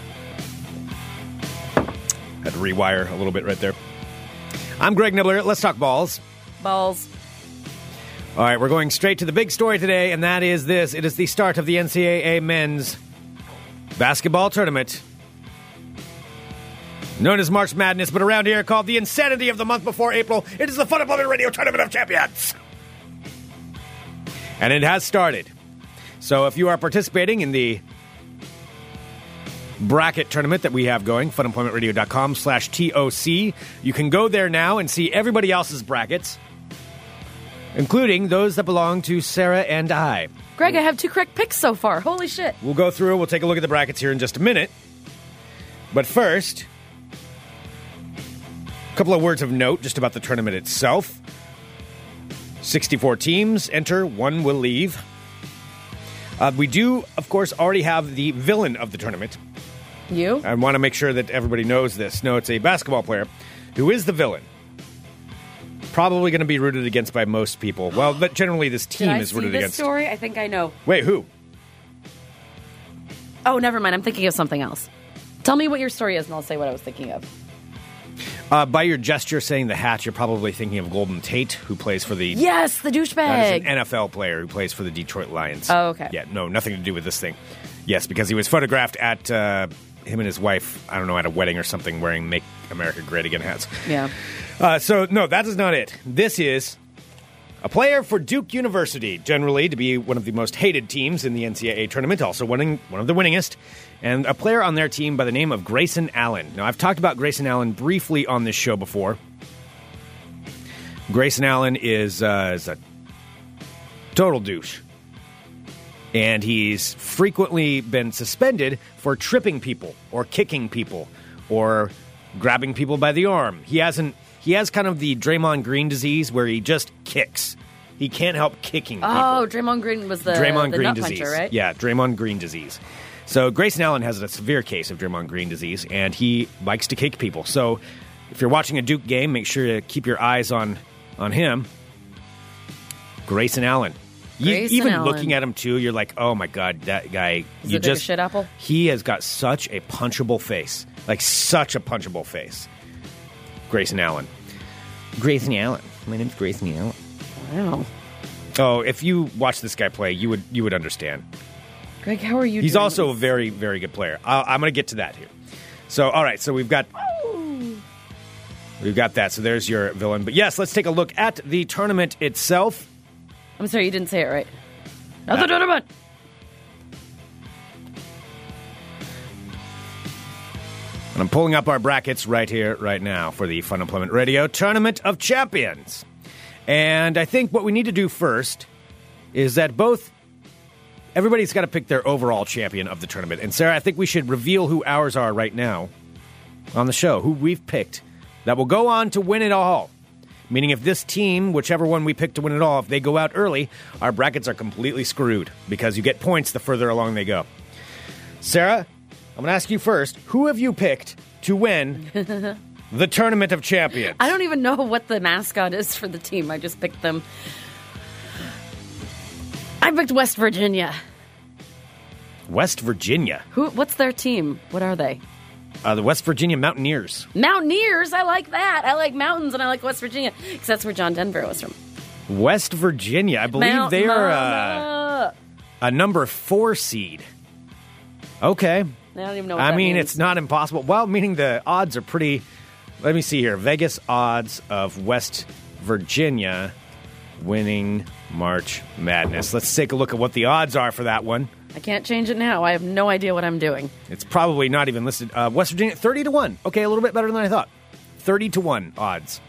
Had to rewire a little bit right there. I'm Greg Nibler. Let's talk balls. Balls. All right, we're going straight to the big story today, and that is this. It is the start of the NCAA men's basketball tournament. Known as March Madness, but around here called the insanity of the month before April. It is the Fun Employment Radio Tournament of Champions. And it has started. So if you are participating in the bracket tournament that we have going, funemploymentradio.com slash TOC, you can go there now and see everybody else's brackets including those that belong to Sarah and I. Greg, I have two correct picks so far. Holy shit. We'll go through, we'll take a look at the brackets here in just a minute. But first, a couple of words of note just about the tournament itself 64 teams enter, one will leave. Uh, we do, of course, already have the villain of the tournament. You? I want to make sure that everybody knows this. No, it's a basketball player who is the villain. Probably going to be rooted against by most people. Well, but generally, this team Did I is see rooted this against. story? I think I know. Wait, who? Oh, never mind. I'm thinking of something else. Tell me what your story is, and I'll say what I was thinking of. Uh, by your gesture saying the hat, you're probably thinking of Golden Tate, who plays for the. Yes, the That is douchebag. an NFL player who plays for the Detroit Lions. Oh, okay. Yeah, no, nothing to do with this thing. Yes, because he was photographed at uh, him and his wife, I don't know, at a wedding or something, wearing Make America Great Again hats. yeah. Uh, so, no, that is not it. This is a player for Duke University, generally to be one of the most hated teams in the NCAA tournament, also winning one of the winningest, and a player on their team by the name of Grayson Allen. Now, I've talked about Grayson Allen briefly on this show before. Grayson Allen is, uh, is a total douche. And he's frequently been suspended for tripping people or kicking people or grabbing people by the arm. He hasn't he has kind of the Draymond Green disease where he just kicks. He can't help kicking oh, people. Oh, Draymond Green was the, Draymond the Green disease. puncher, right? Yeah, Draymond Green disease. So Grayson Allen has a severe case of Draymond Green disease, and he likes to kick people. So if you're watching a Duke game, make sure to keep your eyes on on him. Grayson Allen. You- even looking at him too, you're like, oh my god, that guy. Is you just shit apple? He has got such a punchable face, like such a punchable face. Grayson Allen. Grayson Allen. My name's Grayson Allen. Wow. Oh, if you watch this guy play, you would you would understand. Greg, how are you He's also a very, very good player. i I'm going to get to that here. So, all right. So we've got we've got that. So there's your villain. But yes, let's take a look at the tournament itself. I'm sorry, you didn't say it right. Not Uh. And I'm pulling up our brackets right here, right now for the Fun Employment Radio Tournament of Champions. And I think what we need to do first is that both everybody's got to pick their overall champion of the tournament. And Sarah, I think we should reveal who ours are right now on the show, who we've picked that will go on to win it all. Meaning, if this team, whichever one we pick to win it all, if they go out early, our brackets are completely screwed because you get points the further along they go. Sarah, I'm going to ask you first who have you picked to win the Tournament of Champions? I don't even know what the mascot is for the team. I just picked them. I picked West Virginia. West Virginia. Who? What's their team? What are they? Uh, the West Virginia Mountaineers. Mountaineers. I like that. I like mountains, and I like West Virginia because that's where John Denver was from. West Virginia. I believe Mount they are uh, a number four seed. Okay. I don't even know. What I mean, means. it's not impossible. Well, meaning the odds are pretty. Let me see here. Vegas odds of West Virginia winning March Madness. Let's take a look at what the odds are for that one. I can't change it now. I have no idea what I'm doing. It's probably not even listed. Uh, West Virginia, 30 to 1. Okay, a little bit better than I thought. 30 to 1 odds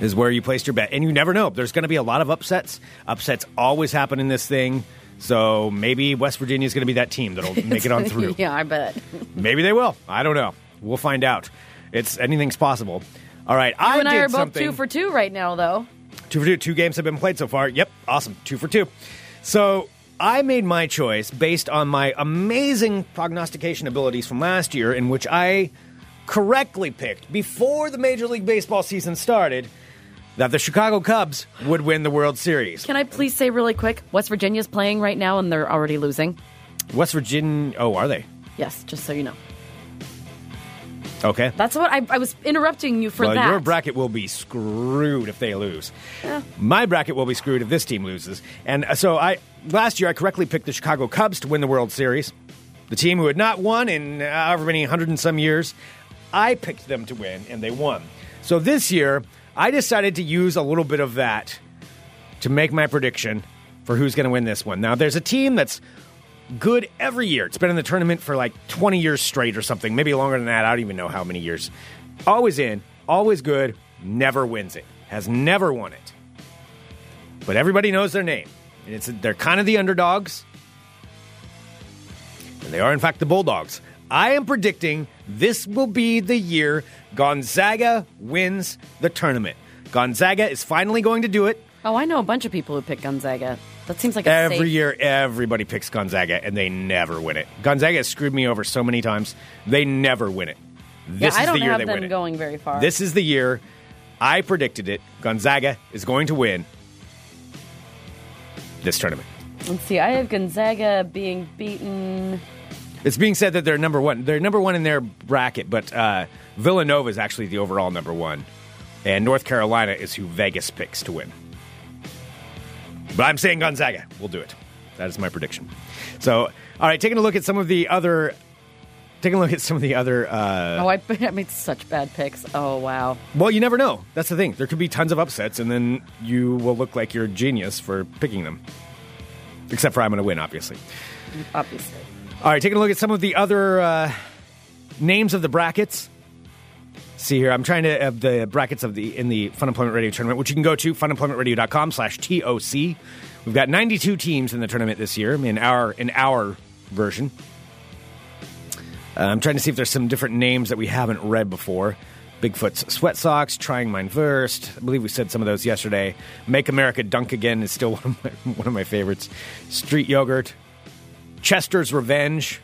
is where you placed your bet. And you never know. There's going to be a lot of upsets. Upsets always happen in this thing. So maybe West Virginia is going to be that team that'll make it on through. yeah, I bet. Maybe they will. I don't know. We'll find out. It's anything's possible. All right, You I and I did are both something. two for two right now, though. Two for two. Two games have been played so far. Yep, awesome. Two for two. So I made my choice based on my amazing prognostication abilities from last year, in which I correctly picked before the Major League Baseball season started that the Chicago Cubs would win the World Series. Can I please say really quick? West Virginia's playing right now, and they're already losing. West Virginia. Oh, are they? Yes, just so you know. Okay. That's what I, I was interrupting you for well, that. your bracket will be screwed if they lose. My bracket will be screwed if this team loses. And uh, so I last year I correctly picked the Chicago Cubs to win the World Series. The team who had not won in however many hundred and some years, I picked them to win, and they won. So this year, I decided to use a little bit of that to make my prediction for who's going to win this one. Now, there's a team that's good every year. It's been in the tournament for like 20 years straight or something, maybe longer than that. I don't even know how many years. Always in, always good, never wins it. Has never won it. But everybody knows their name. And it's they're kind of the underdogs. And they are in fact the Bulldogs. I am predicting this will be the year Gonzaga wins the tournament. Gonzaga is finally going to do it. oh, I know a bunch of people who pick Gonzaga. That seems like a Every safe- year, everybody picks Gonzaga, and they never win it. Gonzaga has screwed me over so many times; they never win it. This yeah, is the year they win it. going very far. This is the year I predicted it. Gonzaga is going to win this tournament. Let's see. I have Gonzaga being beaten. It's being said that they're number one. They're number one in their bracket, but uh, Villanova is actually the overall number one, and North Carolina is who Vegas picks to win. But I'm saying Gonzaga will do it. That is my prediction. So, all right, taking a look at some of the other, taking a look at some of the other. Uh, Oh, I, I made such bad picks. Oh, wow. well, you never know. That's the thing. There could be tons of upsets, and then you will look like you're a genius for picking them. Except for I'm going to win, obviously. Obviously. All right, taking a look at some of the other uh, names of the brackets. See here, I'm trying to have the brackets of the in the Fun Employment Radio tournament, which you can go to funemploymentradio.com slash TOC. We've got 92 teams in the tournament this year in our in our version. Uh, I'm trying to see if there's some different names that we haven't read before. Bigfoot's Sweat Socks, Trying Mine First. I believe we said some of those yesterday. Make America Dunk Again is still one of my, one of my favorites. Street Yogurt. Chester's Revenge.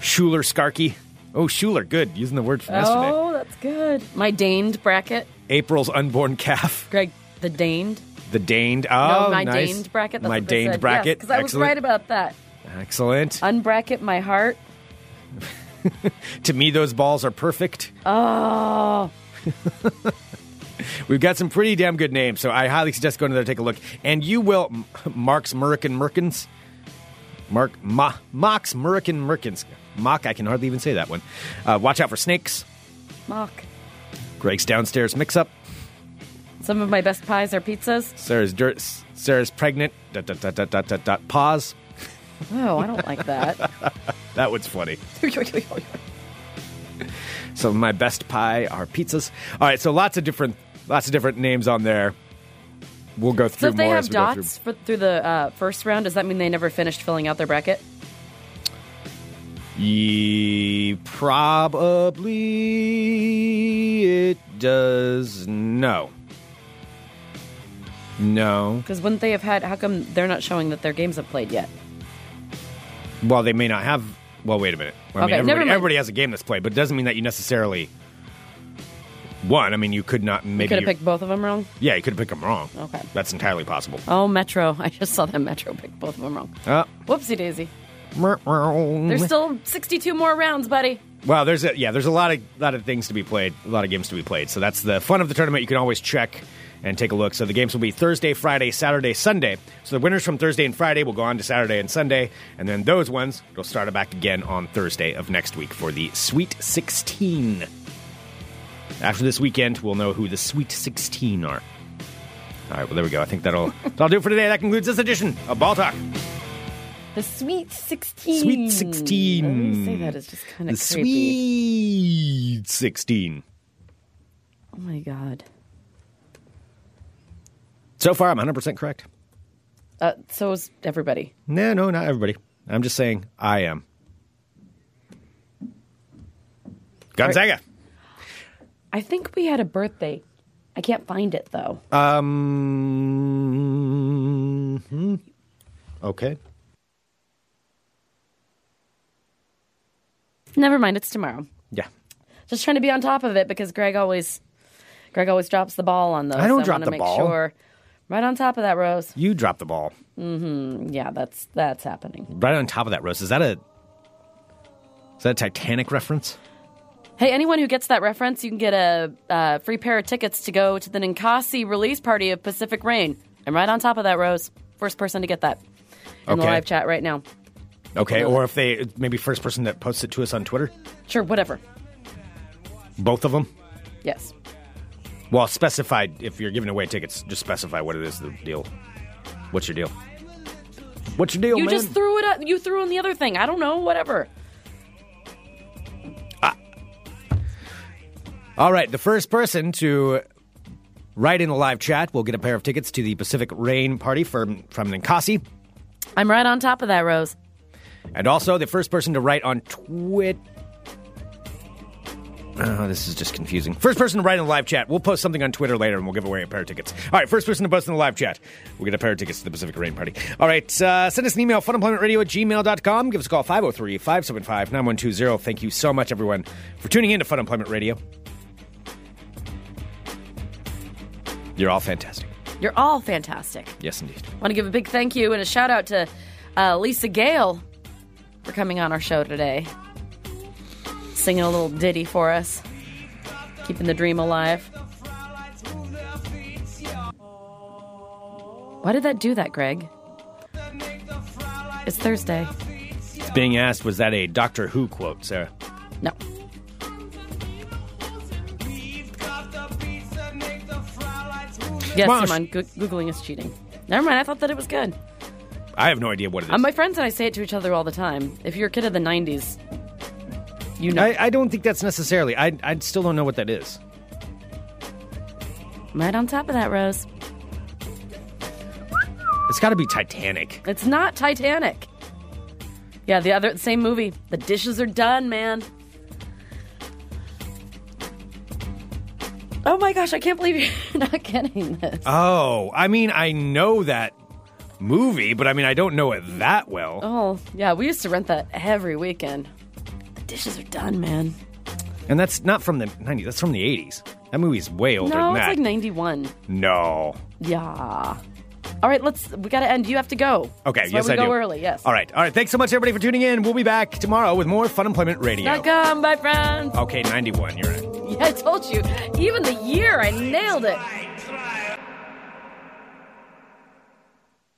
Schuler Skarky. Oh, Schuler, good. Using the word from yesterday. Oh, that's good. My Daned bracket. April's Unborn Calf. Greg, the Daned. The Daned. Oh, no, my nice. Daned bracket. That's my what they Daned said. bracket. Because I was Excellent. right about that. Excellent. Unbracket my heart. to me, those balls are perfect. Oh, We've got some pretty damn good names, so I highly suggest going there to take a look. And you will, M- Mark's Murican Merkins. Mark, Ma, Mox Murican Merkins. Mock, I can hardly even say that one. Uh, watch out for snakes. mock. Greg's downstairs mix up. Some of my best pies are pizzas. Sarah's dirt. Sarah's pregnant. Dot, dot, dot, dot, dot, dot, dot. Pause. Oh, I don't like that. that one's funny. So my best pie are pizzas. All right, so lots of different lots of different names on there. We'll go so through if they more have as we go through. dots for, through the uh, first round, does that mean they never finished filling out their bracket? Ye probably it does no. No. Because wouldn't they have had? How come they're not showing that their games have played yet? Well, they may not have. Well, wait a minute. I Okay, mean, never everybody, mind. everybody has a game that's played, but it doesn't mean that you necessarily won. I mean, you could not. You Maybe. could have picked both of them wrong. yeah, you could have picked them wrong. Okay. That's entirely possible. Oh, Metro! I just saw that Metro picked both of them wrong. Uh, Whoopsie daisy! There's still 62 more rounds, buddy. Well, there's a yeah, there's a lot of lot of things to be played, a lot of games to be played. So that's the fun of the tournament. You can always check and take a look. So the games will be Thursday, Friday, Saturday, Sunday. So the winners from Thursday and Friday will go on to Saturday and Sunday, and then those ones will start it back again on Thursday of next week for the Sweet 16. After this weekend, we'll know who the Sweet 16 are. All right, well there we go. I think that'll that'll do it for today. That concludes this edition of Ball Talk. The Sweet 16. Sweet 16. The way say that is just kind of creepy. Sweet 16. Oh my god. So far, I'm 100% correct. Uh, so is everybody. No, no, not everybody. I'm just saying I am. Gonzaga. I think we had a birthday. I can't find it though. Um. hmm. Okay. Never mind. It's tomorrow. Yeah. Just trying to be on top of it because Greg always, Greg always drops the ball on those. I don't so drop the make ball. Sure, right on top of that, Rose. You drop the ball. Mm-hmm. Yeah, that's that's happening. Right on top of that, Rose. Is that a. Is that a Titanic reference? Hey, anyone who gets that reference, you can get a uh, free pair of tickets to go to the Ninkasi release party of Pacific Rain. And right on top of that, Rose, first person to get that in the live chat right now. Okay. Or if they. Maybe first person that posts it to us on Twitter? Sure, whatever. Both of them? Yes. Well, specify. If you're giving away tickets, just specify what it is the deal. What's your deal? What's your deal, You man? just threw it. Up, you threw in the other thing. I don't know. Whatever. Ah. All right, the first person to write in the live chat will get a pair of tickets to the Pacific Rain Party from from Ninkasi, I'm right on top of that, Rose. And also the first person to write on Twitter. Oh, this is just confusing. First person to write in the live chat. We'll post something on Twitter later, and we'll give away a pair of tickets. All right, first person to post in the live chat. We'll get a pair of tickets to the Pacific Rain Party. All right, uh, send us an email, funemploymentradio at gmail.com. Give us a call, 503-575-9120. Thank you so much, everyone, for tuning in to Fun Employment Radio. You're all fantastic. You're all fantastic. Yes, indeed. Want to give a big thank you and a shout out to uh, Lisa Gale for coming on our show today, singing a little ditty for us, keeping the dream alive. Why did that do that, Greg? It's Thursday. It's being asked, was that a Doctor Who quote, Sarah? No. Yes, Wow, sh- on. Googling is cheating. Never mind. I thought that it was good. I have no idea what it is. Uh, my friends and I say it to each other all the time. If you're a kid of the 90s, you know. I, I don't think that's necessarily. I, I still don't know what that is. right on top of that, Rose. It's got to be Titanic. It's not Titanic. Yeah, the other same movie. The dishes are done, man. Oh my gosh, I can't believe you're not getting this. Oh, I mean, I know that movie, but I mean, I don't know it that well. oh, yeah, we used to rent that every weekend. The dishes are done, man. And that's not from the 90s, that's from the 80s. That movie's way older no, than it's like 91. no. Yeah. All right, let's. We got to end. You have to go. Okay, That's yes, why we I go do. early. Yes. All right, all right. Thanks so much, everybody, for tuning in. We'll be back tomorrow with more Fun Employment Radio. Dot com, bye, friends. Okay, 91, you're right. Yeah, I told you. Even the year, I nailed it.